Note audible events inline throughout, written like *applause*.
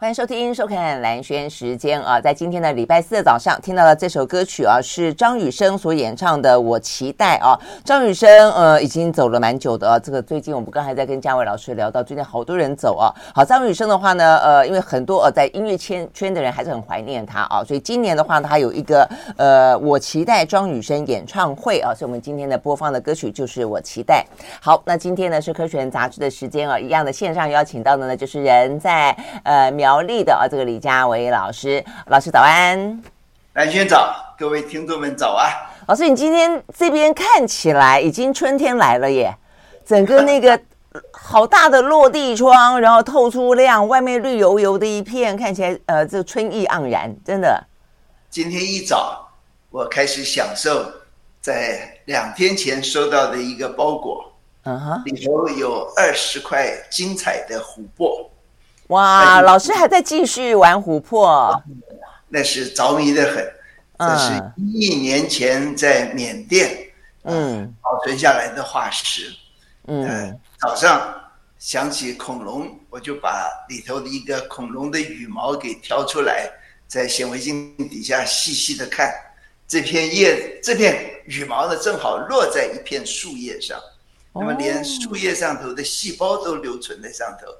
欢迎收听、收看蓝轩时间啊，在今天的礼拜四的早上，听到了这首歌曲啊，是张雨生所演唱的《我期待》啊。张雨生呃已经走了蛮久的，这个最近我们刚才在跟嘉伟老师聊到，最近好多人走啊。好，张雨生的话呢，呃，因为很多呃在音乐圈圈的人还是很怀念他啊，所以今年的话呢，他有一个呃《我期待》张雨生演唱会啊，所以我们今天的播放的歌曲就是《我期待》。好，那今天呢是科学人杂志的时间啊，一样的线上邀请到的呢就是人在呃秒。苗栗的啊，这个李家维老师，老师早安，蓝轩早，各位听众们早啊！老师，你今天这边看起来已经春天来了耶，整个那个 *laughs* 好大的落地窗，然后透出亮，外面绿油油的一片，看起来呃，这春意盎然，真的。今天一早，我开始享受在两天前收到的一个包裹，嗯哼，里头有二十块精彩的琥珀。哇，老师还在继续玩琥珀，那是着迷的很。这是一亿年前在缅甸嗯保存下来的化石。嗯，早上想起恐龙，我就把里头的一个恐龙的羽毛给挑出来，在显微镜底下细细的看。这片叶，这片羽毛呢，正好落在一片树叶上，那么连树叶上头的细胞都留存在上头。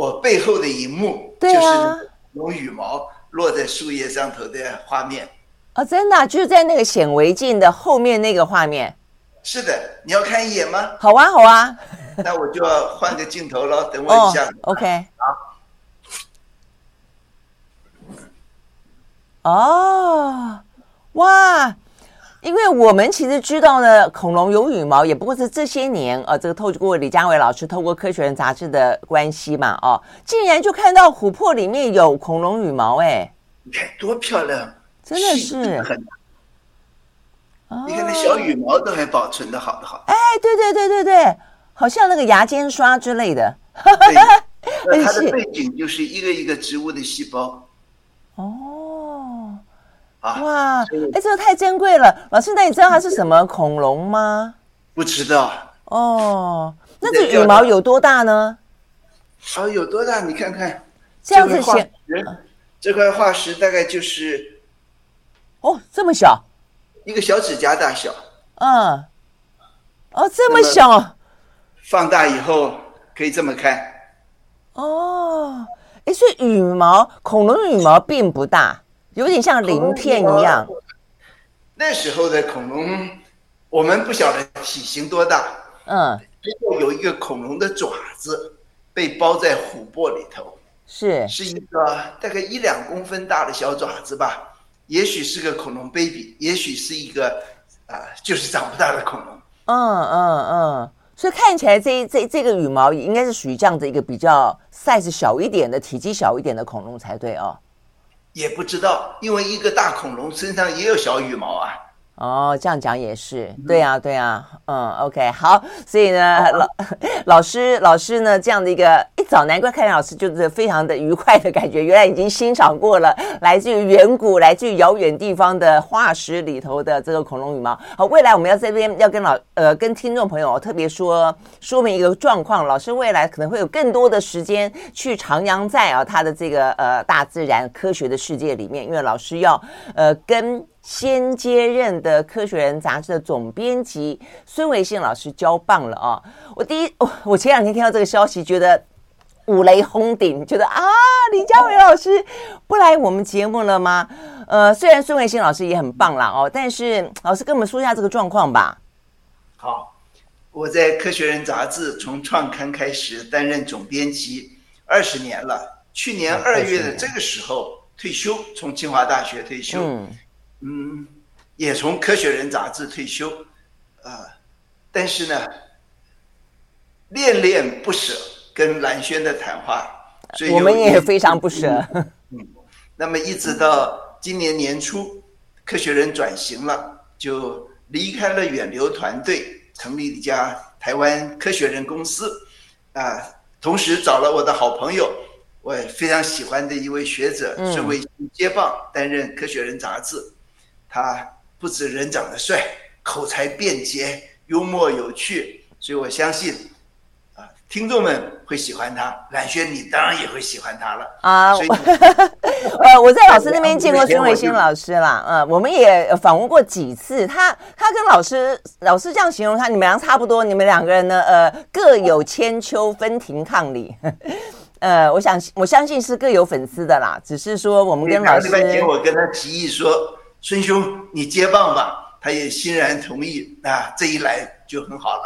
哎。我背后的一幕，就是用羽毛落在树叶上头的画面。哦，真的，就是在那个显微镜的后面那个画面。是的，你要看一眼吗？好啊，好啊。那我就要换个镜头了，等我一下。Oh, OK。好。哦，哇。因为我们其实知道呢，恐龙有羽毛，也不过是这些年呃，这个透过李佳伟老师透过《科学人》杂志的关系嘛，哦，竟然就看到琥珀里面有恐龙羽毛，哎，你看多漂亮，真的是，你看那小羽毛都还保存的好的好，哎，对对对对对，好像那个牙尖刷之类的，对，*laughs* 它的背景就是一个一个植物的细胞，哦。哇，哎，这个太珍贵了，老师，那你知道它是什么恐龙吗？不知道。哦，那这羽毛有多大呢？哦，有多大？你看看，这样子写，这块化石大概就是，哦，这么小，一个小指甲大小。嗯，哦，这么小，放大以后可以这么看。哦，哎，所以羽毛，恐龙羽毛并不大。有点像鳞片一样。那时候的恐龙，我们不晓得体型多大。嗯。最后有一个恐龙的爪子被包在琥珀里头，是是一个大概一两公分大的小爪子吧？也许是个恐龙 baby，也许是一个啊、呃，就是长不大的恐龙。嗯嗯嗯。所以看起来这这这个羽毛应该是属于这样的一个比较 size 小一点的、体积小一点的恐龙才对哦。也不知道，因为一个大恐龙身上也有小羽毛啊。哦，这样讲也是，对、啊，对、啊，嗯，OK，好，所以呢，老 *laughs* 老师，老师呢，这样的一个一早，难怪看见老师就是非常的愉快的感觉，原来已经欣赏过了来自于远古、来自于遥远地方的化石里头的这个恐龙羽毛。好，未来我们要在这边要跟老呃跟听众朋友特别说说明一个状况，老师未来可能会有更多的时间去徜徉在啊他的这个呃大自然科学的世界里面，因为老师要呃跟。先接任的《科学人》杂志的总编辑孙维信老师交棒了啊！我第一，我 *laughs* 我前两天听到这个消息，觉得五雷轰顶，觉得啊，李家伟老师不来我们节目了吗？呃，虽然孙维信老师也很棒啦哦，但是老师跟我们说一下这个状况吧。好，我在《科学人》杂志从创刊开始担任总编辑二十年了，去年二月的这个时候退休，从清华大学退休。嗯嗯，也从《科学人》杂志退休，啊、呃，但是呢，恋恋不舍跟蓝轩的谈话，所以我们也非常不舍。嗯，那么一直到今年年初，《科学人》转型了，就离开了远流团队，成立一家台湾科学人公司，啊、呃，同时找了我的好朋友，我也非常喜欢的一位学者孙维信接棒担任《科学人》杂志。他不止人长得帅，口才便捷，幽默有趣，所以我相信，啊，听众们会喜欢他，蓝轩你当然也会喜欢他了啊。所以 *laughs* 呃，我在老师那边见过孙维新老师啦，嗯，我们也访问过几次，他他跟老师老师这样形容他，你们俩差不多，你们两个人呢，呃，各有千秋，分庭抗礼。*laughs* 呃，我想我相信是各有粉丝的啦，只是说我们跟老师，礼拜我跟他提议说，孙兄你接棒吧，他也欣然同意，啊，这一来就很好了，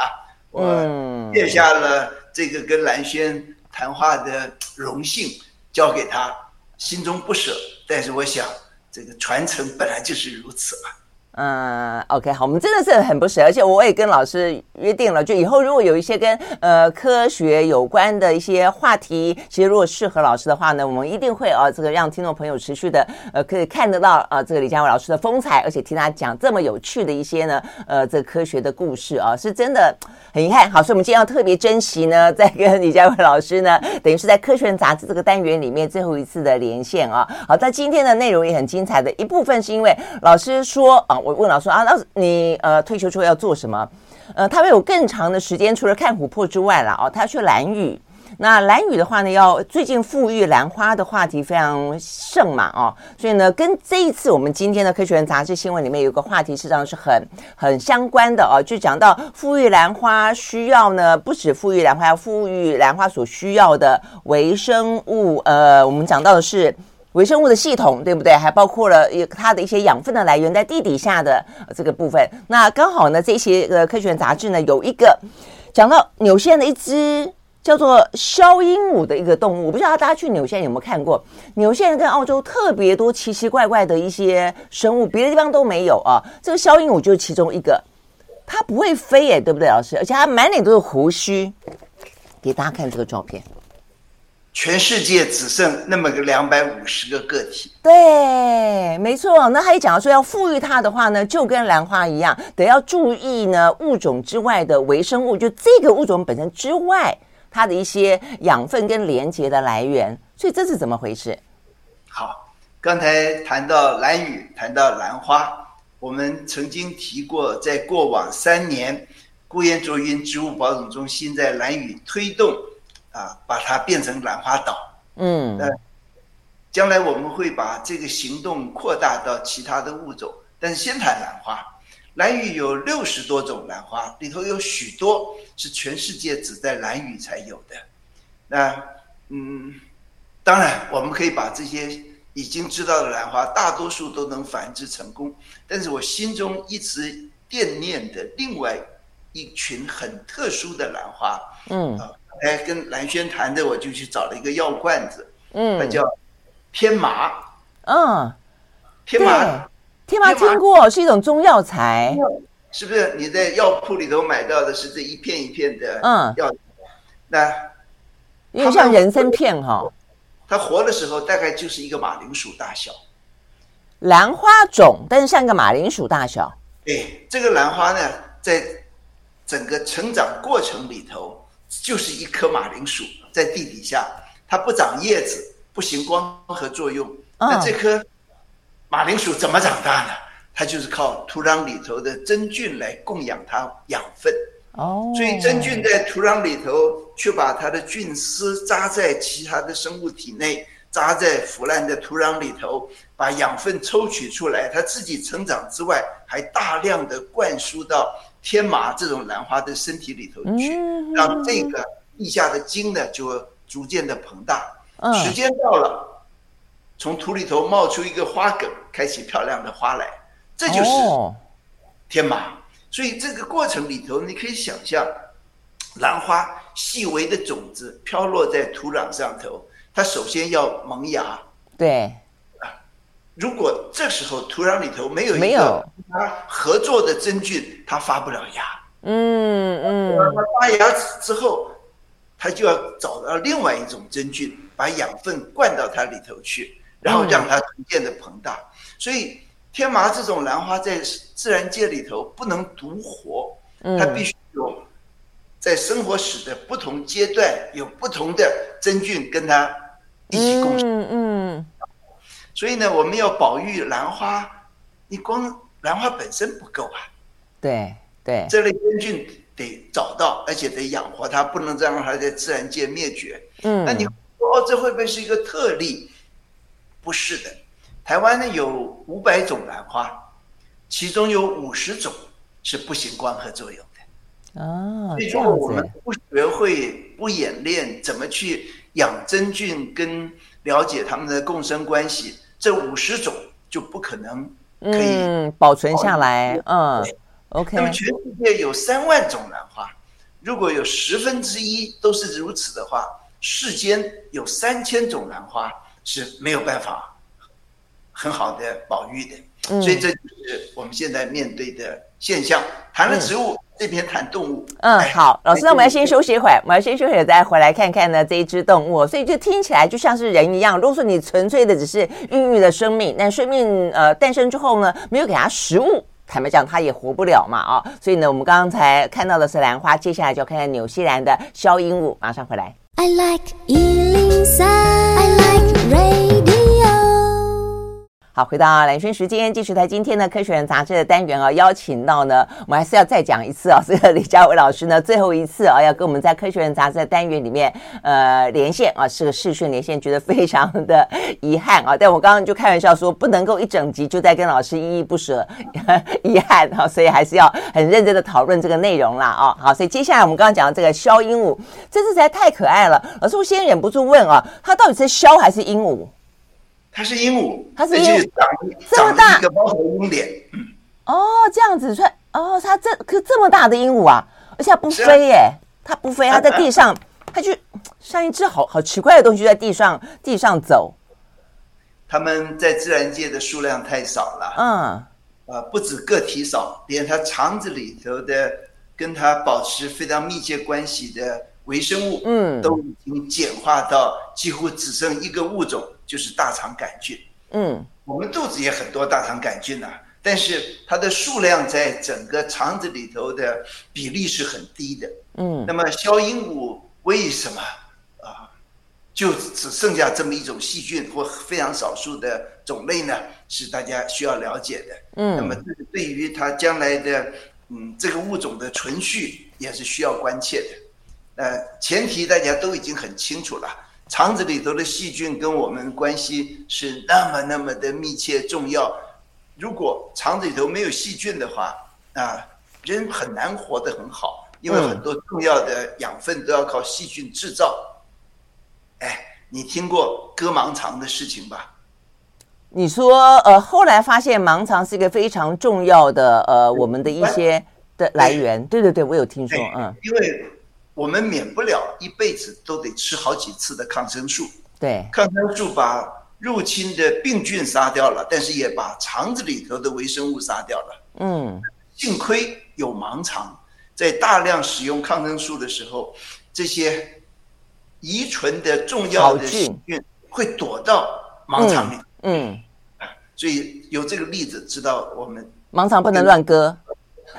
我卸下了。这个跟蓝轩谈话的荣幸交给他，心中不舍，但是我想，这个传承本来就是如此嘛。嗯，OK，好，我们真的是很不舍，而且我也跟老师约定了，就以后如果有一些跟呃科学有关的一些话题，其实如果适合老师的话呢，我们一定会啊，这个让听众朋友持续的呃可以看得到啊，这个李佳伟老师的风采，而且听他讲这么有趣的一些呢呃这科学的故事啊，是真的很遗憾。好，所以我们今天要特别珍惜呢，在跟李佳伟老师呢，等于是在《科学》杂志这个单元里面最后一次的连线啊。好，在今天的内容也很精彩的一部分，是因为老师说啊。我问老师啊，老师你呃退休之后要做什么？呃，他会有更长的时间，除了看琥珀之外了哦，他要去兰屿。那兰屿的话呢，要最近富裕兰花的话题非常盛嘛哦，所以呢，跟这一次我们今天的《科学人》杂志新闻里面有个话题，实际上是很很相关的哦，就讲到富裕兰花需要呢，不止富裕兰花，要富裕兰花所需要的微生物。呃，我们讲到的是。微生物的系统，对不对？还包括了它的一些养分的来源，在地底下的这个部分。那刚好呢，这些呃科学杂志呢有一个讲到纽西兰的一只叫做肖鹦鹉的一个动物，我不知道大家去纽西兰有没有看过？纽西兰跟澳洲特别多奇奇怪怪的一些生物，别的地方都没有啊。这个肖鹦鹉就是其中一个，它不会飞耶，对不对，老师？而且它满脸都是胡须，给大家看这个照片。全世界只剩那么个两百五十个个体，对，没错。那他也讲到说，要富裕它的话呢，就跟兰花一样，得要注意呢物种之外的微生物，就这个物种本身之外，它的一些养分跟连接的来源。所以这是怎么回事？好，刚才谈到兰屿，谈到兰花，我们曾经提过，在过往三年，辜严倬云植物保种中心在兰屿推动。啊，把它变成兰花岛。嗯，那将来我们会把这个行动扩大到其他的物种。但是先谈兰花，兰屿有六十多种兰花，里头有许多是全世界只在兰屿才有的。那嗯，当然我们可以把这些已经知道的兰花，大多数都能繁殖成功。但是我心中一直惦念的另外一群很特殊的兰花，嗯啊。哎，跟蓝轩谈的，我就去找了一个药罐子，嗯，它叫天麻，嗯，天麻，天麻听过，是一种中药材，是不是？你在药铺里头买到的是这一片一片的，嗯，药，那有点像人参片哈。它活的时候大概就是一个马铃薯大小，兰花种，但是像个马铃薯大小。对，这个兰花呢，在整个成长过程里头。就是一颗马铃薯在地底下，它不长叶子，不行光合作用。那这颗马铃薯怎么长大呢？它就是靠土壤里头的真菌来供养它养分。哦，所以真菌在土壤里头，却把它的菌丝扎在其他的生物体内，扎在腐烂的土壤里头，把养分抽取出来，它自己成长之外，还大量的灌输到。天麻这种兰花的身体里头去，让这个地下的茎呢就逐渐的膨大。时间到了，从土里头冒出一个花梗，开起漂亮的花来，这就是天麻。所以这个过程里头，你可以想象，兰花细微的种子飘落在土壤上头，它首先要萌芽。对。如果这时候土壤里头没有一个它合作的真菌，它发不了芽。嗯嗯。它发芽之后，它就要找到另外一种真菌，把养分灌到它里头去，然后让它逐渐的膨大。所以天麻这种兰花在自然界里头不能独活，它必须有在生活史的不同阶段有不同的真菌跟它一起共生。嗯嗯。所以呢，我们要保育兰花，你光兰花本身不够啊。对对，这类真菌得找到，而且得养活它，不能再让它在自然界灭绝。嗯，那你说哦，这会不会是一个特例？不是的，台湾呢有五百种兰花，其中有五十种是不行光合作用的。哦，所以如果我们不学会、不演练怎么去养真菌，跟了解它们的共生关系，这五十种就不可能可以、嗯、保存下来。嗯，OK。那么全世界有三万种兰花，如果有十分之一都是如此的话，世间有三千种兰花。是没有办法很好的保育的，嗯，所以这就是我们现在面对的现象。谈了植物，嗯，这边谈动物。嗯，好，老师，那我们要先休息一会儿，我们要先休息一会儿，再回来看看呢这一只动物。所以就听起来就像是人一样。如果说你纯粹的只是孕育了生命，那生命呃诞生之后呢，没有给它食物，坦白讲它也活不了嘛啊，哦。所以呢，我们刚才看到的是兰花，接下来就要看看纽西兰的肖鹦鹉。马上回来。I like 好，回到兰萱时间，继续在今天的《科学人》杂志的单元啊，邀请到呢，我们还是要再讲一次啊，*laughs* 这个李家维老师呢，最后一次啊，要跟我们在《科学人》杂志的单元里面呃连线啊，是个视讯连线，觉得非常的遗憾啊。但我刚刚就开玩笑说，不能够一整集就在跟老师依依不舍，*laughs* 遗憾啊，所以还是要很认真的讨论这个内容啦啊。好，所以接下来我们刚刚讲的这个肖鹦鹉，这次实在太可爱了。老师，我先忍不住问啊，它到底是肖还是鹦鹉？它是鹦鹉，它是鹦鹉，这么大，一个猫头鹰脸。哦，这样子算哦，它这可这么大的鹦鹉啊，而且它不飞耶，它不飞，它在地上，*laughs* 它就像一只好好奇怪的东西在地上地上走。它们在自然界的数量太少了，嗯，啊，不止个体少，连它肠子里头的跟它保持非常密切关系的微生物，嗯，都已经简化到几乎只剩一个物种。就是大肠杆菌，嗯，我们肚子也很多大肠杆菌呐，但是它的数量在整个肠子里头的比例是很低的，嗯。那么肖鹦鹉为什么啊，就只剩下这么一种细菌或非常少数的种类呢？是大家需要了解的，嗯。那么这个对于它将来的嗯这个物种的存续也是需要关切的，呃，前提大家都已经很清楚了。肠子里头的细菌跟我们关系是那么那么的密切重要。如果肠子里头没有细菌的话，啊，人很难活得很好，因为很多重要的养分都要靠细菌制造。哎，你听过割盲肠的事情吧？你说，呃，后来发现盲肠是一个非常重要的，呃，我们的一些的来源。对对对，我有听说，嗯，因为。我们免不了一辈子都得吃好几次的抗生素。对，抗生素把入侵的病菌杀掉了，但是也把肠子里头的微生物杀掉了。嗯，幸亏有盲肠，在大量使用抗生素的时候，这些遗传的重要的细菌会躲到盲肠里。嗯，啊，所以有这个例子，知道我们盲肠不能乱割。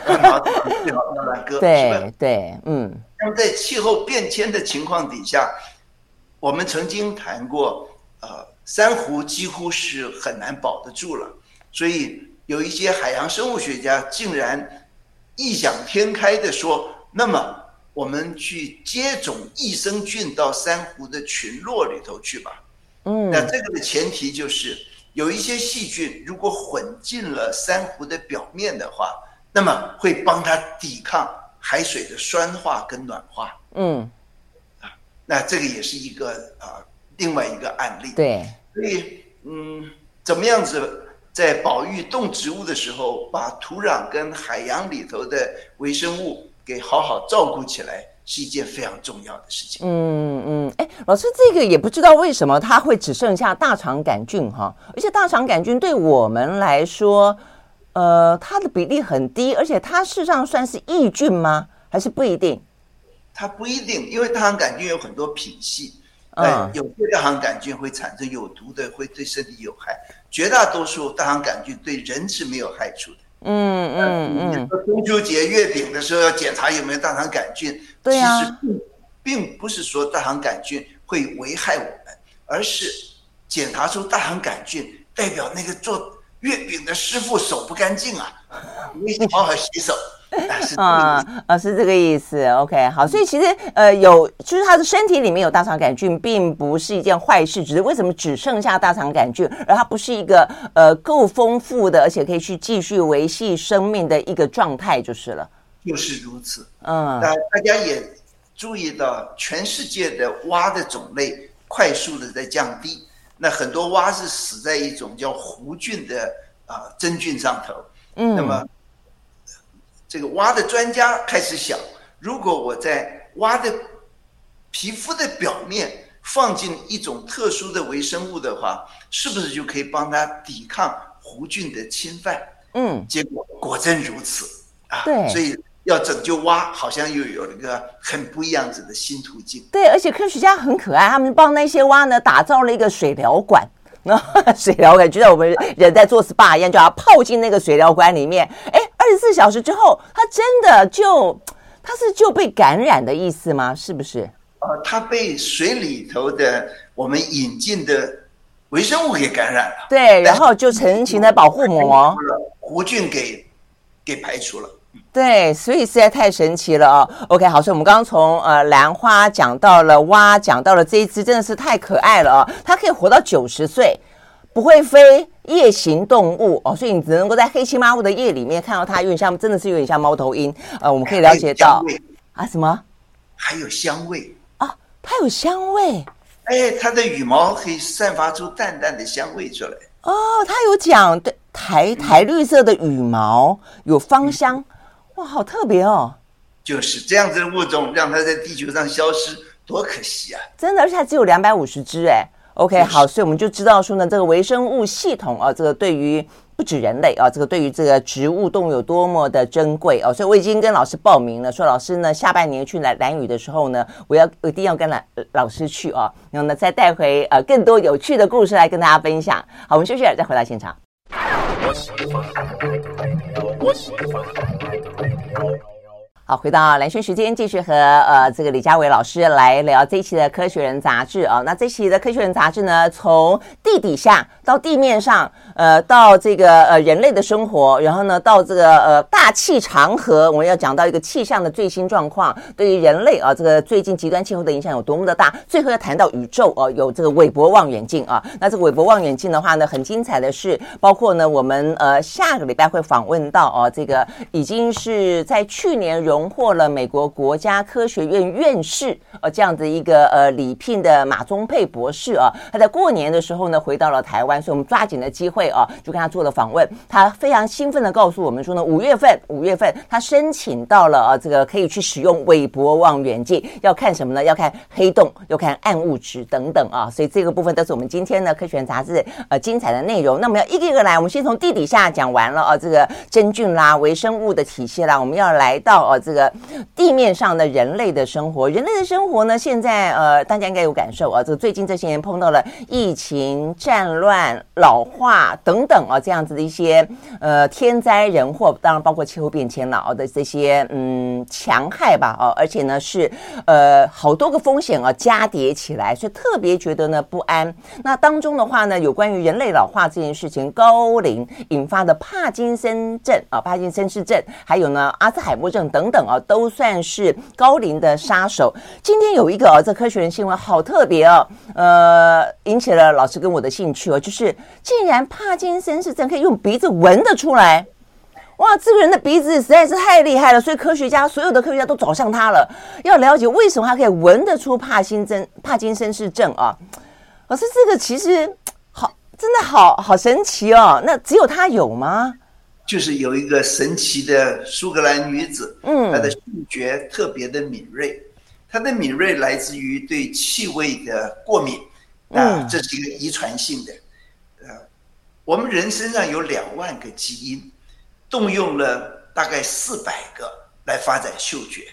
最好不要乱割。对对，嗯。那么在气候变迁的情况底下，我们曾经谈过，呃，珊瑚几乎是很难保得住了。所以有一些海洋生物学家竟然异想天开的说：“那么我们去接种益生菌到珊瑚的群落里头去吧。”嗯，那这个的前提就是有一些细菌如果混进了珊瑚的表面的话，那么会帮它抵抗。海水的酸化跟暖化，嗯，啊，那这个也是一个啊，另外一个案例。对，所以嗯，怎么样子在保育动植物的时候，把土壤跟海洋里头的微生物给好好照顾起来，是一件非常重要的事情。嗯嗯，哎，老师，这个也不知道为什么它会只剩下大肠杆菌哈，而且大肠杆菌对我们来说。呃，它的比例很低，而且它事实上算是抑菌吗？还是不一定？它不一定，因为大肠杆菌有很多品系，嗯，有些大肠杆菌会产生有毒的，会对身体有害。绝大多数大肠杆菌对人是没有害处的。嗯嗯嗯。中秋节月饼的时候要检查有没有大肠杆菌，对啊，其实并并不是说大肠杆菌会危害我们，而是检查出大肠杆菌代表那个做。月饼的师傅手不干净啊，你好好洗手。啊啊，是这个意思。OK，好，所以其实呃，有就是他的身体里面有大肠杆菌，并不是一件坏事，只是为什么只剩下大肠杆菌，而它不是一个呃够丰富的，而且可以去继续维系生命的一个状态，就是了。就是如此。嗯，那大家也注意到，全世界的蛙的种类快速的在降低，那很多蛙是死在一种叫弧菌的啊、呃、真菌上头。嗯，那么。这个蛙的专家开始想，如果我在蛙的皮肤的表面放进一种特殊的微生物的话，是不是就可以帮它抵抗弧菌的侵犯？嗯，结果果真如此啊！对，所以要拯救蛙，好像又有了一个很不一样子的新途径。对，而且科学家很可爱，他们帮那些蛙呢打造了一个水疗馆。*laughs* 那水疗馆就像我们人在做 SPA 一样，就要泡进那个水疗馆里面。哎。二十四小时之后，它真的就，它是就被感染的意思吗？是不是？呃，它被水里头的我们引进的微生物给感染了。对，然后就成型的保护膜，弧菌给给排除了。对，所以实在太神奇了哦。OK，好，所以我们刚刚从呃兰花讲到了蛙，讲到了这一只，真的是太可爱了哦。它可以活到九十岁。不会飞，夜行动物哦，所以你只能够在黑漆麻乌的夜里面看到它，有点像，真的是有点像猫头鹰。呃，我们可以了解到啊，什么？还有香味啊，它有香味。哎，它的羽毛可以散发出淡淡的香味出来。哦，它有讲对台台绿色的羽毛有芳香，哇，好特别哦。就是这样子的物种，让它在地球上消失，多可惜啊！真的，而且它只有两百五十只，哎。OK，好，所以我们就知道说呢，这个微生物系统啊，这个对于不止人类啊，这个对于这个植物动物有多么的珍贵哦、啊，所以我已经跟老师报名了，说老师呢，下半年去兰兰屿的时候呢，我要我一定要跟老老师去啊，然后呢再带回呃更多有趣的故事来跟大家分享。好，我们休息了，再回到现场。Thank you. 好，回到蓝轩时间，继续和呃这个李佳伟老师来聊这一期的《科学人》杂志啊。那这期的《科学人》杂志呢，从地底下到地面上，呃，到这个呃人类的生活，然后呢，到这个呃大气长河，我们要讲到一个气象的最新状况，对于人类啊，这个最近极端气候的影响有多么的大。最后要谈到宇宙啊，有这个韦伯望远镜啊。那这个韦伯望远镜的话呢，很精彩的是，包括呢，我们呃下个礼拜会访问到啊，这个已经是在去年荣。荣获了美国国家科学院院士呃这样子一个呃礼聘的马宗沛博士啊，他在过年的时候呢回到了台湾，所以我们抓紧了机会啊，就跟他做了访问。他非常兴奋的告诉我们说呢，五月份五月份他申请到了啊，这个可以去使用韦伯望远镜，要看什么呢？要看黑洞，要看暗物质等等啊。所以这个部分都是我们今天的科学杂志呃精彩的内容。那我们要一个一个来，我们先从地底下讲完了啊，这个真菌啦、微生物的体系啦，我们要来到啊。这个地面上的人类的生活，人类的生活呢？现在呃，大家应该有感受啊。这最近这些年碰到了疫情、战乱、老化等等啊，这样子的一些呃天灾人祸，当然包括气候变迁了的这些嗯强害吧啊，而且呢是呃好多个风险啊加叠起来，所以特别觉得呢不安。那当中的话呢，有关于人类老化这件事情，高龄引发的帕金森症啊、帕金森氏症，还有呢阿兹海默症等等。等啊，都算是高龄的杀手。今天有一个啊，这科学人新闻好特别哦，呃，引起了老师跟我的兴趣哦，就是竟然帕金森氏症可以用鼻子闻得出来，哇，这个人的鼻子实在是太厉害了，所以科学家所有的科学家都找上他了，要了解为什么他可以闻得出帕金森帕金森氏症啊。老师，这个其实好，真的好好神奇哦。那只有他有吗？就是有一个神奇的苏格兰女子，嗯，她的嗅觉特别的敏锐，她的敏锐来自于对气味的过敏，啊，这是一个遗传性的，呃，我们人身上有两万个基因，动用了大概四百个来发展嗅觉，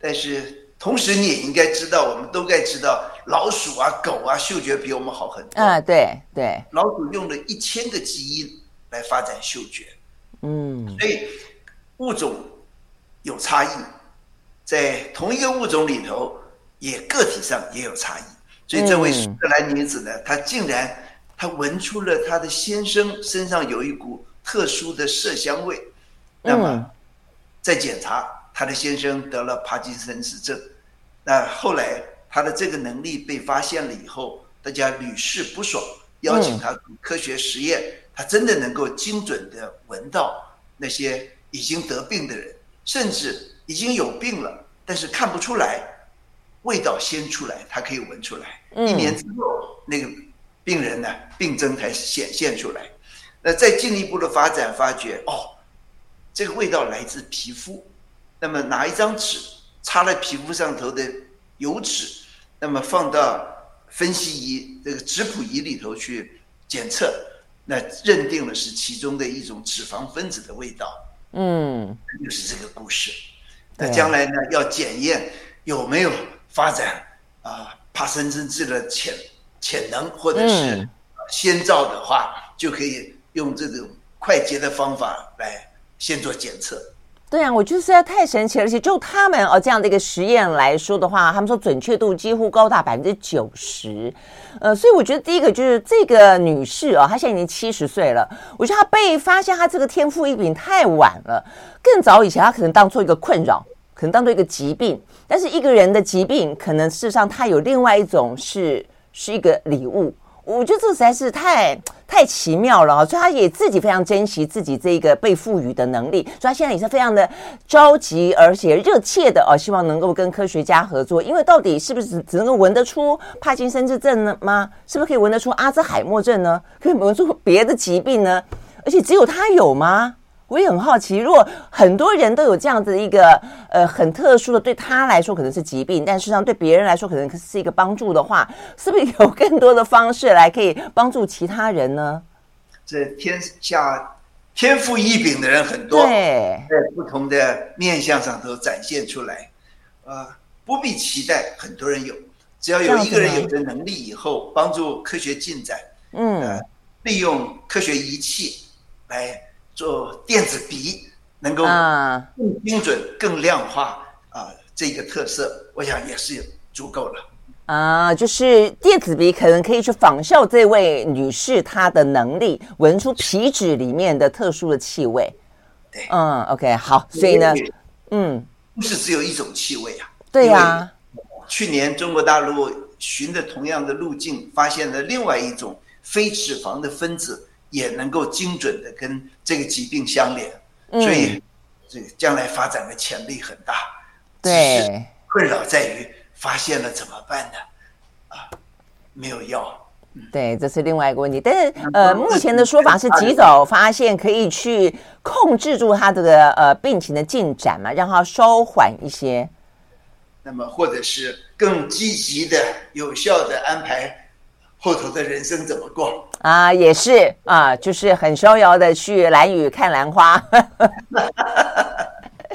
但是同时你也应该知道，我们都该知道，老鼠啊、狗啊，嗅觉比我们好很多，啊，对对，老鼠用了一千个基因来发展嗅觉。嗯，所以物种有差异，在同一个物种里头，也个体上也有差异。所以这位苏格兰女子呢，她竟然她闻出了她的先生身上有一股特殊的麝香味，那么在检查，她的先生得了帕金森氏症。那后来她的这个能力被发现了以后，大家屡试不爽，邀请她做科学实验，他真的能够精准的闻到那些已经得病的人，甚至已经有病了，但是看不出来，味道先出来，他可以闻出来。一年之后，那个病人呢，病征才显现出来。那再进一步的发展，发觉哦，这个味道来自皮肤。那么拿一张纸擦了皮肤上头的油脂，那么放到分析仪这个质谱仪里头去检测，那认定了是其中的一种脂肪分子的味道。嗯，就是这个故事。那将来呢，要检验有没有发展啊，帕森森氏的潜潜能，或者是先兆的话，就可以用这种快捷的方法来先做检测。对啊，我觉得实在太神奇了，而且就他们哦这样的一个实验来说的话，他们说准确度几乎高达百分之九十。呃，所以我觉得第一个就是这个女士、哦，她现在已经七十岁了。我觉得她被发现她这个天赋异禀太晚了，更早以前她可能当做一个困扰，可能当做一个疾病。但是一个人的疾病，可能事实上他有另外一种是是一个礼物。我觉得这实在是太太奇妙了啊！所以他也自己非常珍惜自己这个被赋予的能力，所以他现在也是非常的着急，而且热切的哦，希望能够跟科学家合作。因为到底是不是只能够闻得出帕金森氏症呢吗？是不是可以闻得出阿兹海默症呢？可以闻出别的疾病呢？*laughs* 而且只有他有吗？我也很好奇，如果很多人都有这样子一个呃很特殊的，对他来说可能是疾病，但实际上对别人来说可能是一个帮助的话，是不是有更多的方式来可以帮助其他人呢？这天下天赋异禀的人很多，对，在不同的面相上都展现出来，呃，不必期待很多人有，只要有一个人有这能力以后，帮助科学进展，嗯、呃，利用科学仪器来。做电子鼻能够更精准、更量化啊，这个特色，我想也是足够了啊。就是电子鼻可能可以去仿效这位女士她的能力，闻出皮脂里面的特殊的气味。对，嗯，OK，好，所以呢，嗯，不是只有一种气味啊。对呀、啊。去年中国大陆循着同样的路径，发现了另外一种非脂肪的分子。也能够精准的跟这个疾病相连，所以这个将来发展的潜力很大。对，困扰在于发现了怎么办呢？啊，没有药。对，这是另外一个问题。但是呃，目前的说法是及早发现可以去控制住他这个呃病情的进展嘛，让他稍缓一些。那么，或者是更积极的、有效的安排。后头的人生怎么过啊？也是啊，就是很逍遥的去兰屿看兰花。*laughs*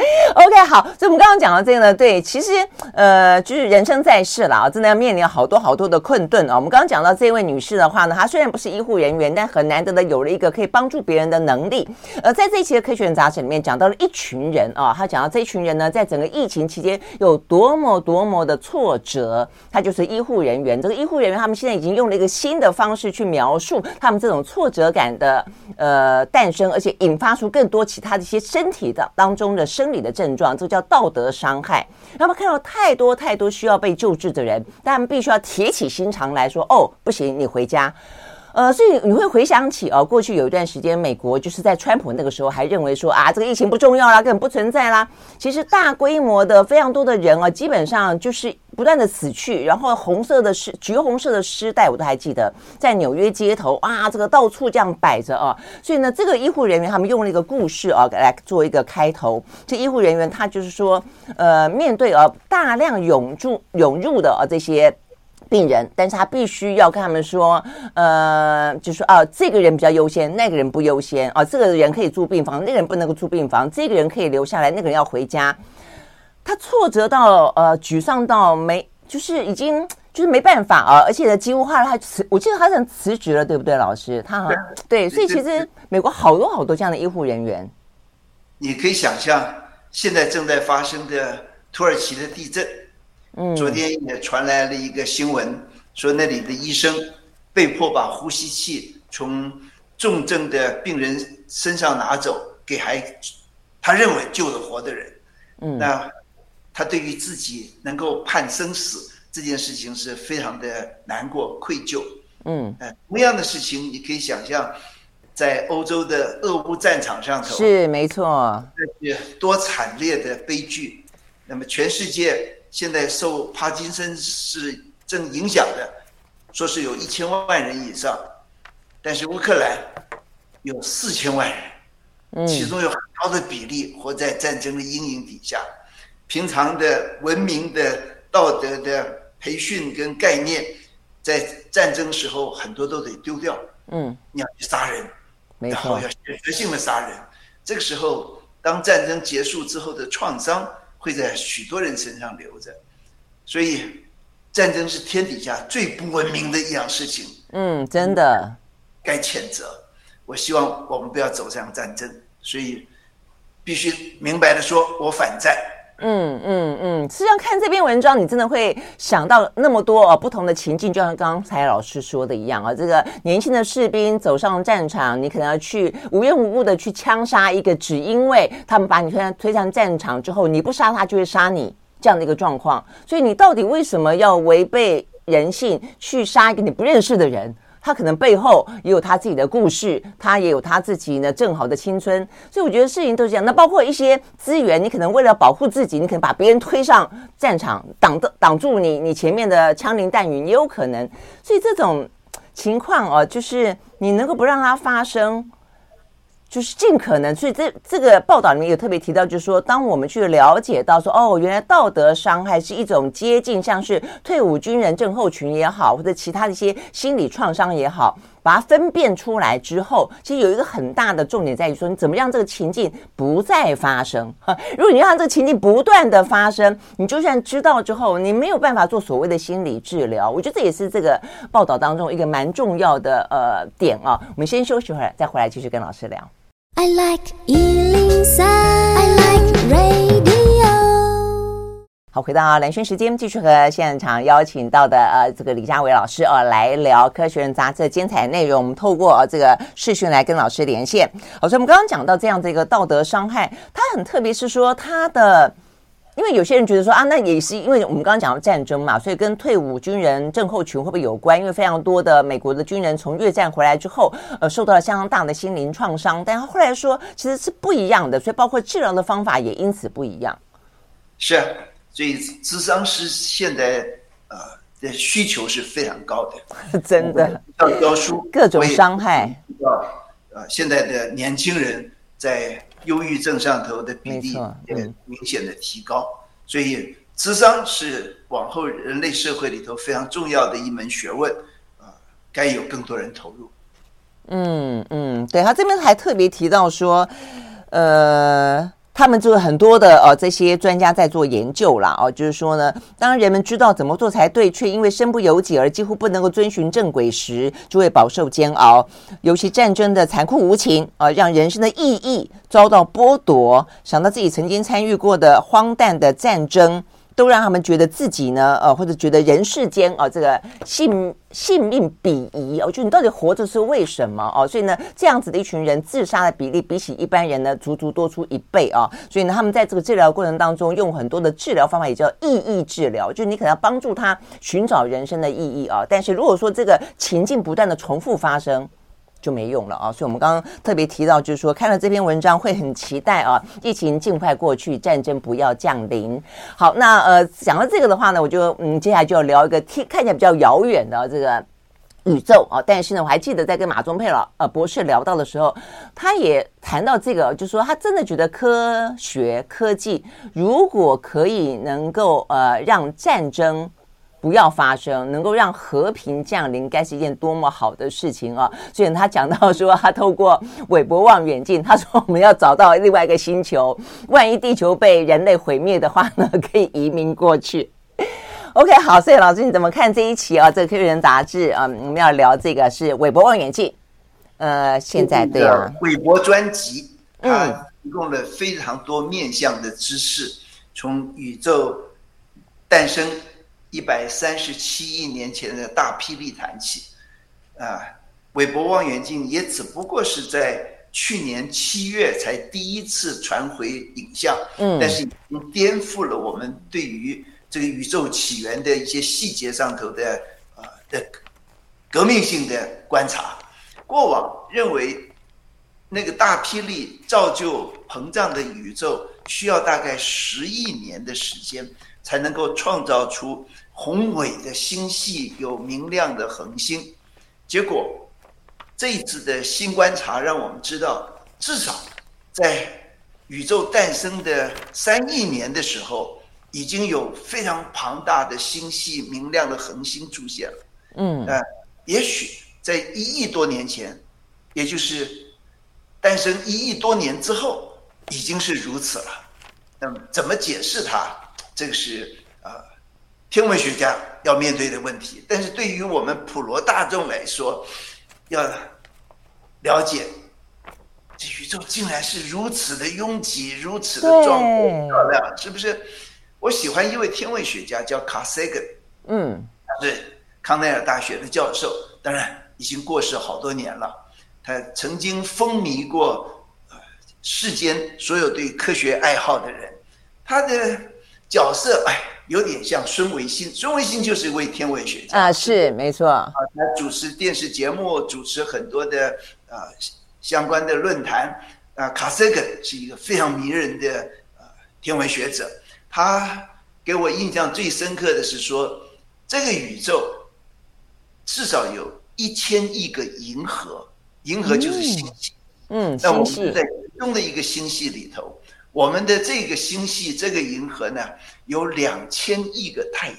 *laughs* OK，好，所以我们刚刚讲到这个呢，对，其实呃，就是人生在世了啊，真的要面临好多好多的困顿啊。我们刚刚讲到这位女士的话呢，她虽然不是医护人员，但很难得的有了一个可以帮助别人的能力。呃，在这一期的科学人杂志里面讲到了一群人啊，他讲到这一群人呢，在整个疫情期间有多么多么的挫折，他就是医护人员。这个医护人员他们现在已经用了一个新的方式去描述他们这种挫折感的呃诞生，而且引发出更多其他的一些身体的当中的生你的症状，这叫道德伤害。那么看到太多太多需要被救治的人，但必须要铁起心肠来说：“哦，不行，你回家。”呃，所以你会回想起哦，过去有一段时间，美国就是在川普那个时候还认为说啊，这个疫情不重要啦，根本不存在啦。其实大规模的非常多的人啊，基本上就是不断的死去，然后红色的尸、橘红色的尸袋，我都还记得在纽约街头啊，这个到处这样摆着啊。所以呢，这个医护人员他们用了一个故事啊来做一个开头。这医护人员他就是说，呃，面对啊大量涌入涌入的啊这些。病人，但是他必须要跟他们说，呃，就是说啊，这个人比较优先，那个人不优先啊，这个人可以住病房，那个人不能够住病房，这个人可以留下来，那个人要回家。他挫折到呃，沮丧到没，就是已经就是没办法啊，而且呢，几乎后来他辞，我记得他好像辞职了，对不对，老师？他好像对，所以其实美国好多好多这样的医护人员，你可以想象现在正在发生的土耳其的地震。嗯，昨天也传来了一个新闻，说那里的医生被迫把呼吸器从重症的病人身上拿走，给还他认为救了活的人。嗯，那他对于自己能够判生死这件事情是非常的难过、愧疚。嗯，同样的事情你可以想象，在欧洲的俄乌战场上头是没错，这是多惨烈的悲剧。那么全世界现在受帕金森氏症影响的，说是有一千万人以上，但是乌克兰有四千万人，其中有很高的比例活在战争的阴影底下，平常的文明的道德的培训跟概念。在战争时候，很多都得丢掉。嗯，你要去杀人，然后要选择性的杀人。这个时候，当战争结束之后的创伤会在许多人身上留着。所以，战争是天底下最不文明的一样事情。嗯，真的该谴责。我希望我们不要走向战争，所以必须明白的说，我反战。嗯嗯嗯，实际上看这篇文章，你真的会想到那么多哦不同的情境，就像刚才老师说的一样啊，这个年轻的士兵走上战场，你可能要去无缘无故的去枪杀一个，只因为他们把你推上推上战场之后，你不杀他就会杀你这样的一个状况，所以你到底为什么要违背人性去杀一个你不认识的人？他可能背后也有他自己的故事，他也有他自己呢正好的青春，所以我觉得事情都是这样。那包括一些资源，你可能为了保护自己，你可能把别人推上战场，挡的挡住你你前面的枪林弹雨，也有可能。所以这种情况哦，就是你能够不让它发生。就是尽可能，所以这这个报道里面有特别提到，就是说，当我们去了解到说，哦，原来道德伤害是一种接近，像是退伍军人症候群也好，或者其他的一些心理创伤也好，把它分辨出来之后，其实有一个很大的重点在于说，你怎么让这个情境不再发生？*laughs* 如果你让这个情境不断的发生，你就算知道之后，你没有办法做所谓的心理治疗。我觉得这也是这个报道当中一个蛮重要的呃点啊。我们先休息会儿，再回来继续跟老师聊。I like 103, I like radio。好，回到蓝轩时间，继续和现场邀请到的呃这个李佳伟老师呃来聊《科学人》杂志的精彩内容。我们透过这个视讯来跟老师连线。好，所以我们刚刚讲到这样的一个道德伤害，它很特别，是说它的。因为有些人觉得说啊，那也是因为我们刚刚讲到战争嘛，所以跟退伍军人症候群会不会有关？因为非常多的美国的军人从越战回来之后，呃，受到了相当大的心灵创伤。但他后来说，其实是不一样的，所以包括治疗的方法也因此不一样。是，所以咨商师现在呃的需求是非常高的，*laughs* 真的要教书，各种伤害。呃，现在的年轻人在。忧郁症上头的比例也明显的提高，所以智商是往后人类社会里头非常重要的一门学问，啊，该有更多人投入。嗯嗯，对，他这边还特别提到说，呃。他们就是很多的呃这些专家在做研究啦，哦，就是说呢，当人们知道怎么做才对，却因为身不由己而几乎不能够遵循正轨时，就会饱受煎熬。尤其战争的残酷无情啊，让人生的意义遭到剥夺。想到自己曾经参与过的荒诞的战争。都让他们觉得自己呢，呃，或者觉得人世间啊，这个性性命鄙夷哦，就你到底活着是为什么哦？所以呢，这样子的一群人自杀的比例比起一般人呢，足足多出一倍啊。所以呢，他们在这个治疗过程当中，用很多的治疗方法，也叫意义治疗，就你可能要帮助他寻找人生的意义啊。但是如果说这个情境不断的重复发生，就没用了啊！所以，我们刚刚特别提到，就是说，看了这篇文章会很期待啊，疫情尽快过去，战争不要降临。好，那呃，讲到这个的话呢，我就嗯，接下来就要聊一个听看起来比较遥远的这个宇宙啊。但是呢，我还记得在跟马宗沛老呃博士聊到的时候，他也谈到这个，就是说他真的觉得科学科技如果可以能够呃让战争。不要发生，能够让和平降临，该是一件多么好的事情啊！所以他讲到说，他透过韦伯望远镜，他说我们要找到另外一个星球，万一地球被人类毁灭的话呢，可以移民过去。OK，好，所以老师你怎么看这一期啊？这个《科学人》杂志啊，我们要聊这个是韦伯望远镜。呃，现在对啊，韦伯专辑，它提供了非常多面向的知识，从宇宙诞生。一百三十七亿年前的大霹雳谈起，啊，韦伯望远镜也只不过是在去年七月才第一次传回影像，嗯，但是已经颠覆了我们对于这个宇宙起源的一些细节上头的啊的革命性的观察。过往认为那个大霹雳造就膨胀的宇宙需要大概十亿年的时间才能够创造出宏伟的星系，有明亮的恒星。结果这一次的新观察让我们知道，至少在宇宙诞生的三亿年的时候，已经有非常庞大的星系、明亮的恒星出现了。嗯，呃，也许。在一亿多年前，也就是诞生一亿多年之后，已经是如此了。那么，怎么解释它？这个是呃，天文学家要面对的问题。但是对于我们普罗大众来说，要了解这宇宙竟然是如此的拥挤，如此的壮阔漂亮，是不是？我喜欢一位天文学家叫卡塞根，嗯，他是康奈尔大学的教授，当然。已经过世好多年了，他曾经风靡过呃世间所有对科学爱好的人。他的角色哎，有点像孙维新，孙维新就是一位天文学家啊，是没错啊。他主持电视节目，主持很多的啊相关的论坛啊。卡塞根是一个非常迷人的呃天文学者，他给我印象最深刻的是说，这个宇宙至少有。一千亿个银河，银河就是星系。嗯，那我们是在其中的一个星系里头，我们的这个星系这个银河呢，有两千亿个太阳。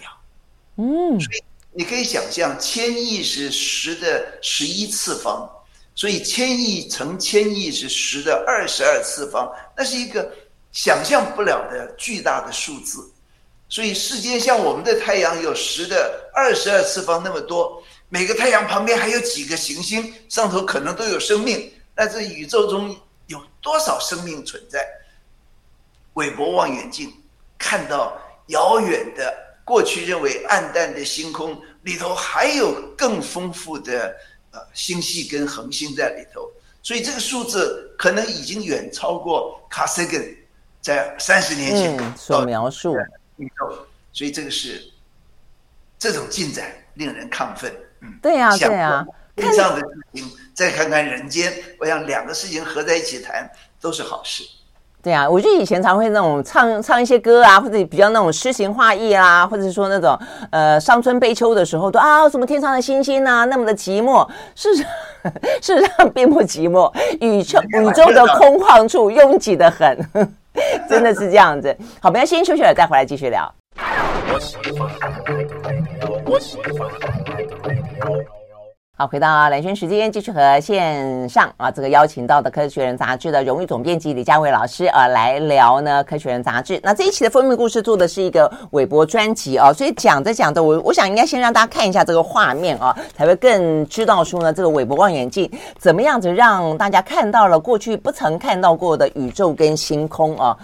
嗯，所以你可以想象，千亿是十的十一次方，所以千亿乘千亿是十的二十二次方，那是一个想象不了的巨大的数字。所以世间像我们的太阳有十的二十二次方那么多。每个太阳旁边还有几个行星，上头可能都有生命。但是宇宙中有多少生命存在？韦伯望远镜看到遥远的过去认为暗淡的星空里头，还有更丰富的呃星系跟恒星在里头。所以这个数字可能已经远超过卡塞根在三十年前所描述的宇宙。所以这个是这种进展令人亢奋。嗯对呀，对呀，天上的事情，再看看人间，我想两个事情合在一起谈都是好事。对啊，我就以前常会那种唱唱一些歌啊，或者比较那种诗情画意啊，或者是说那种呃伤春悲秋的时候，都啊什么天上的星星啊，那么的寂寞，事实 *laughs* 事实上并不寂寞，宇宙宇宙的空旷处拥挤的很，*laughs* 真的是这样子。好，我们要先休息了，再回来继续聊。好，回到蓝轩时间，继续和线上啊，这个邀请到的《科学人》杂志的荣誉总编辑李家维老师啊来聊呢，《科学人》杂志。那这一期的封面故事做的是一个韦伯专辑啊，所以讲着讲着，我我想应该先让大家看一下这个画面啊，才会更知道说呢，这个韦伯望远镜怎么样子让大家看到了过去不曾看到过的宇宙跟星空啊。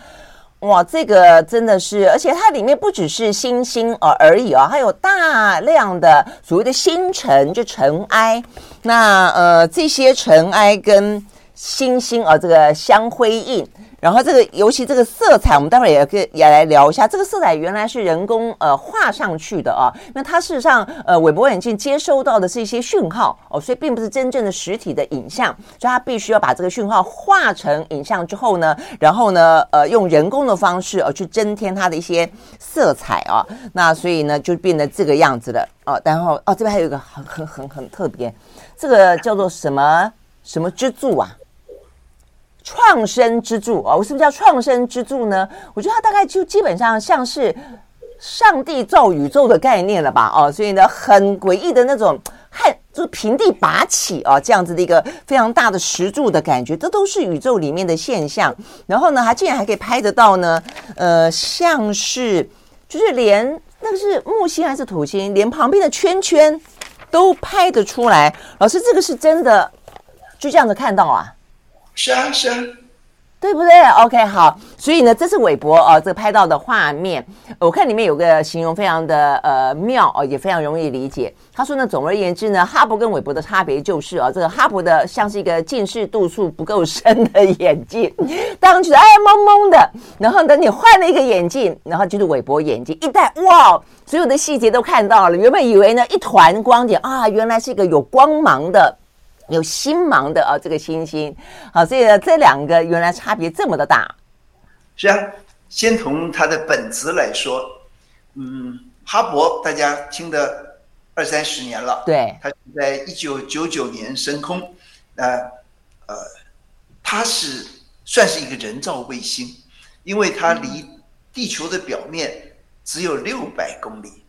哇，这个真的是，而且它里面不只是星星而而已哦，还有大量的所谓的星辰，就尘埃。那呃，这些尘埃跟星星啊，这个相辉映。然后这个，尤其这个色彩，我们待会儿也可以也来聊一下。这个色彩原来是人工呃画上去的啊。那它事实上，呃，韦伯望远镜接收到的是一些讯号哦，所以并不是真正的实体的影像，所以它必须要把这个讯号画成影像之后呢，然后呢，呃，用人工的方式呃去增添它的一些色彩啊。那所以呢，就变得这个样子了哦。然后哦，这边还有一个很很很很特别，这个叫做什么什么支柱啊？创生之柱啊，我是不是叫创生之柱呢？我觉得它大概就基本上像是上帝造宇宙的概念了吧？哦，所以呢，很诡异的那种，还就平地拔起啊，这样子的一个非常大的石柱的感觉，这都是宇宙里面的现象。然后呢，它竟然还可以拍得到呢，呃，像是就是连那个是木星还是土星，连旁边的圈圈都拍得出来。老师，这个是真的，就这样子看到啊？是啊，是啊，对不对？OK，好，所以呢，这是韦伯哦，这个拍到的画面，我看里面有个形容非常的呃妙哦，也非常容易理解。他说呢，总而言之呢，哈勃跟韦伯的差别就是啊，这个哈勃的像是一个近视度数不够深的眼镜，*laughs* 当然觉得哎蒙蒙的，然后等你换了一个眼镜，然后就是韦伯眼镜一戴，哇，所有的细节都看到了。原本以为呢一团光点啊，原来是一个有光芒的。有星芒的啊，这个星星，好，所以呢，这两个原来差别这么的大。是啊，先从它的本质来说，嗯，哈勃大家听的二三十年了，对，它在一九九九年升空，呃，呃，它是算是一个人造卫星，因为它离地球的表面只有六百公里。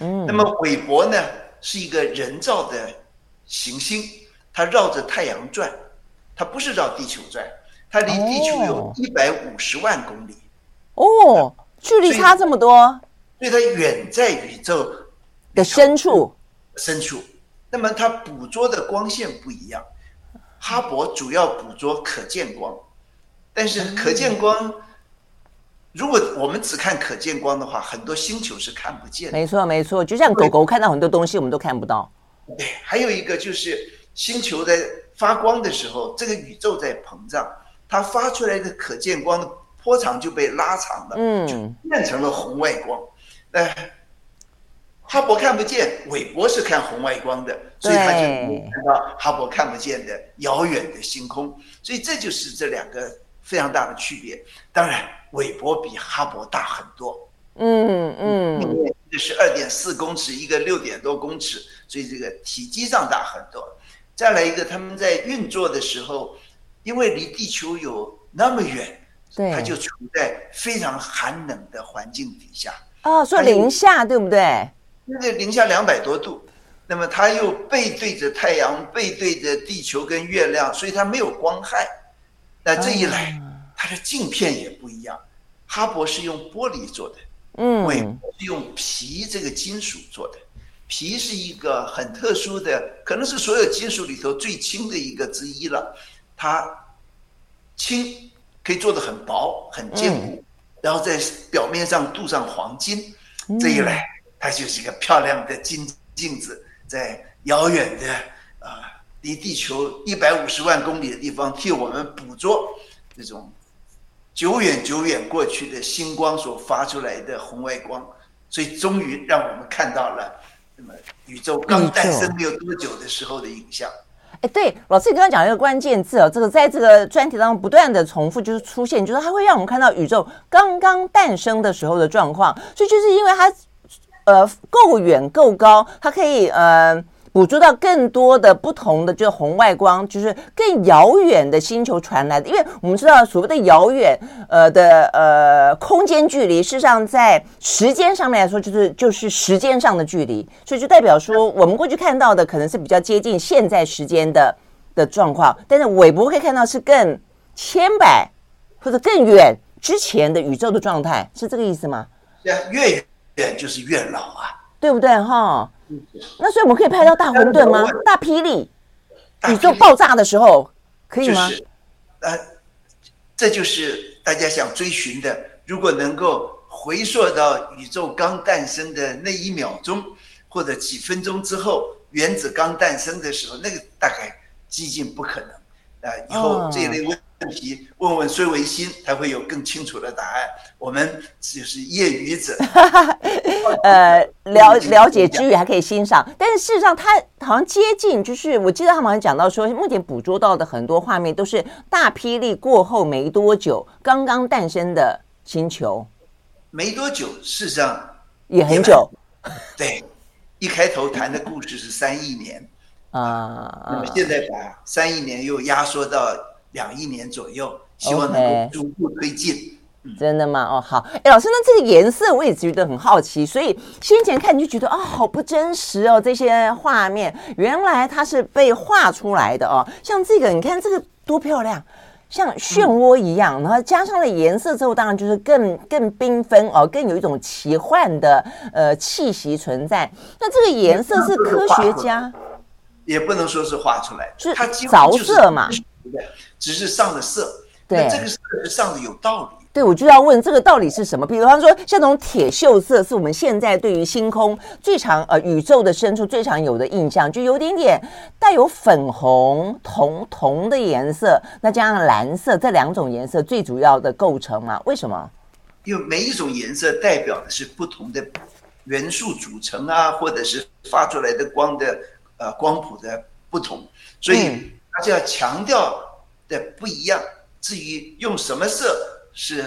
嗯，那么韦伯呢，是一个人造的行星。它绕着太阳转，它不是绕地球转，它离地球有一百五十万公里。哦，距离差这么多，所以它远在宇宙的深处。深处，那么它捕捉的光线不一样。哈勃主要捕捉可见光，但是可见光，如果我们只看可见光的话，很多星球是看不见的。没错，没错，就像狗狗看到很多东西，我们都看不到。对，还有一个就是。星球在发光的时候，这个宇宙在膨胀，它发出来的可见光的波长就被拉长了，嗯，就变成了红外光。哎，哈勃看不见，韦伯是看红外光的，所以他就看到哈勃看不见的遥远的星空。所以这就是这两个非常大的区别。当然，韦伯比哈勃大很多，嗯嗯，这是二点四公尺，一个六点多公尺，所以这个体积上大很多。再来一个，他们在运作的时候，因为离地球有那么远，对，它就处在非常寒冷的环境底下。哦，说零下对不对？那个零下两百多度，那么它又背对着太阳，背对着地球跟月亮，所以它没有光害。那这一来，它的镜片也不一样。哈勃是用玻璃做的，嗯，韦伯是用皮这个金属做的。鈹是一个很特殊的，可能是所有金属里头最轻的一个之一了。它轻，可以做的很薄、很坚固，然后在表面上镀上黄金。这一来，它就是一个漂亮的金镜子，在遥远的啊，离地球一百五十万公里的地方，替我们捕捉这种久远久远过去的星光所发出来的红外光，所以终于让我们看到了。宇宙刚诞生没有多久的时候的影像，哎，对，老师你刚刚讲一个关键字哦，这个在这个专题当中不断的重复，就是出现，就是它会让我们看到宇宙刚刚诞生的时候的状况，所以就是因为它呃够远够高，它可以呃。捕捉到更多的不同的，就是红外光，就是更遥远的星球传来的。因为我们知道，所谓的遥远，呃的呃空间距离，事实上在时间上面来说，就是就是时间上的距离，所以就代表说，我们过去看到的可能是比较接近现在时间的的状况，但是韦伯可以看到是更千百或者更远之前的宇宙的状态，是这个意思吗？对啊，越远就是越老啊，对不对？哈。那所以我们可以拍到大混沌吗？大霹雳，宇宙爆炸的时候可以吗？就是，呃，这就是大家想追寻的。如果能够回溯到宇宙刚诞生的那一秒钟，或者几分钟之后，原子刚诞生的时候，那个大概几近不可能。啊，以后这一类问。问题问问孙维新，他会有更清楚的答案。我们只是业余者，*laughs* 呃，了 *laughs* 了解之余还可以欣赏。但是事实上，他好像接近，就是我记得他们好像讲到说，目前捕捉到的很多画面都是大霹雳过后没多久刚刚诞生的星球。没多久，事实上也很久。*laughs* 对，一开头谈的故事是三亿年啊，那么现在把三亿年又压缩到。两亿年左右，希望能够逐步推进。Okay. 嗯、真的吗？哦，好。哎，老师，那这个颜色我也觉得很好奇，所以先前看你就觉得啊、哦，好不真实哦，这些画面原来它是被画出来的哦。像这个，你看这个多漂亮，像漩涡一样，嗯、然后加上了颜色之后，当然就是更更缤纷哦，更有一种奇幻的呃气息存在。那这个颜色是科学家，也不能说是画出来，是它着色嘛。只是上了色，对，这个事实上的有道理。对，我就要问这个道理是什么？比方说，像这种铁锈色，是我们现在对于星空最常呃宇宙的深处最常有的印象，就有点点带有粉红、铜铜的颜色，那加上蓝色这两种颜色最主要的构成嘛？为什么？因为每一种颜色代表的是不同的元素组成啊，或者是发出来的光的呃光谱的不同，所以它就要强调的不一样。至于用什么色？是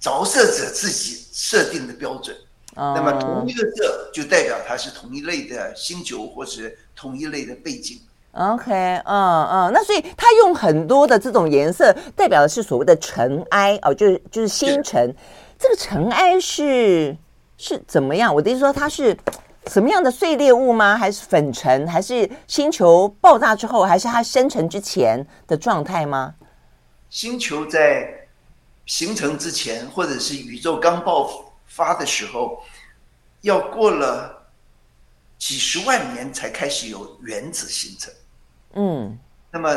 着色者自己设定的标准，那么同一个色就代表它是同一类的星球，或是同一类的背景。OK，嗯嗯，那所以他用很多的这种颜色，代表的是所谓的尘埃哦，就是就是星辰。这个尘埃是是怎么样？我的意思说，它是什么样的碎裂物吗？还是粉尘？还是星球爆炸之后？还是它生成之前的状态吗？星球在。形成之前，或者是宇宙刚爆发的时候，要过了几十万年才开始有原子形成。嗯，那么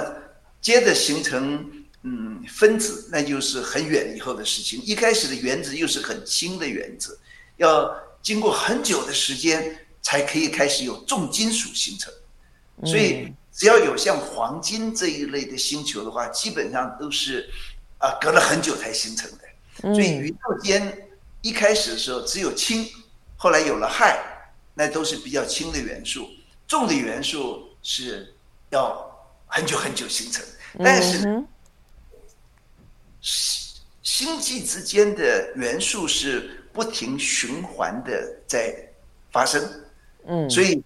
接着形成嗯分子，那就是很远以后的事情。一开始的原子又是很轻的原子，要经过很久的时间才可以开始有重金属形成。所以，只要有像黄金这一类的星球的话，基本上都是。啊，隔了很久才形成的，所以宇宙间一开始的时候只有氢，后来有了氦，那都是比较轻的元素，重的元素是要很久很久形成。但是星星际之间的元素是不停循环的在发生，嗯，所以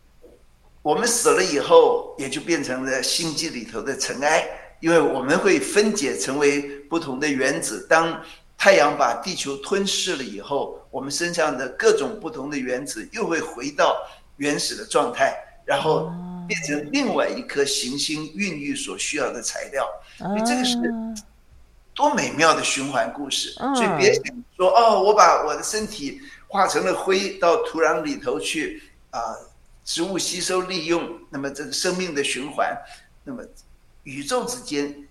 我们死了以后，也就变成了星际里头的尘埃。因为我们会分解成为不同的原子，当太阳把地球吞噬了以后，我们身上的各种不同的原子又会回到原始的状态，然后变成另外一颗行星孕育所需要的材料。所以这个是多美妙的循环故事。所以别想说哦，我把我的身体化成了灰到土壤里头去啊，植物吸收利用，那么这个生命的循环，那么。宇宙之间，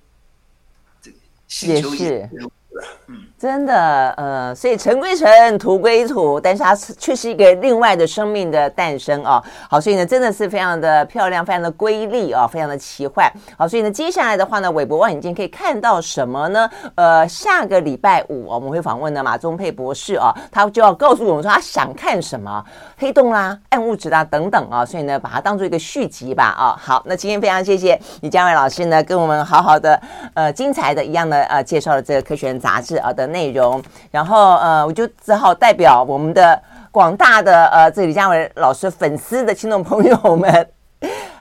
这星球也是如此。嗯，真的，呃，所以尘归尘，土归土，但是它却是一个另外的生命的诞生啊。好，所以呢，真的是非常的漂亮，非常的瑰丽啊，非常的奇幻。好，所以呢，接下来的话呢，韦伯望远镜可以看到什么呢？呃，下个礼拜五我们会访问的马宗沛博士啊，他就要告诉我们说他想看什么黑洞啦、暗物质啦等等啊。所以呢，把它当做一个续集吧啊。好，那今天非常谢谢李佳伟老师呢，跟我们好好的呃精彩的一样的呃介绍了这个科学人杂志啊的内容，然后呃，我就只好代表我们的广大的呃这李佳伟老师粉丝的听众朋友们，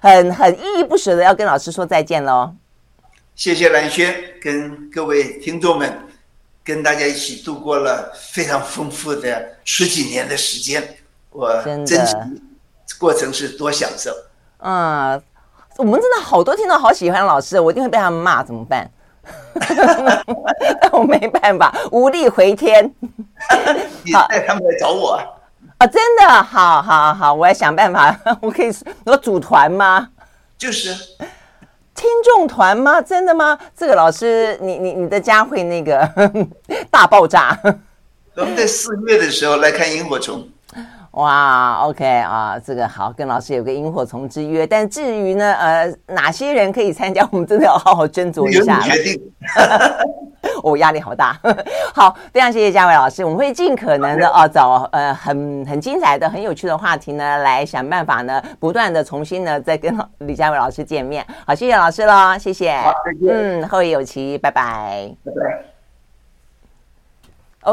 很 *laughs* 很依依不舍的要跟老师说再见喽。谢谢兰轩，跟各位听众们，跟大家一起度过了非常丰富的十几年的时间，我真的过程是多享受。嗯，我们真的好多听众好喜欢老师，我一定会被他们骂，怎么办？*laughs* 我没办法，无力回天。*laughs* 好，他们来找我啊！啊，真的，好好好，我要想办法。*laughs* 我可以我组团吗？就是听众团吗？真的吗？这个老师，你你你的家会那个大爆炸。我们在四月的时候来看萤火虫。哇，OK 啊，这个好，跟老师有个萤火虫之约。但至于呢，呃，哪些人可以参加，我们真的要好好斟酌一下。决定。我 *laughs* 压力好大。*laughs* 好，非常谢谢嘉伟老师，我们会尽可能的啊，找呃很很精彩的、很有趣的话题呢，来想办法呢，不断的重新呢，再跟李嘉伟老师见面。好，谢谢老师喽，谢谢。好，再见。嗯，后会有期，拜拜。拜拜。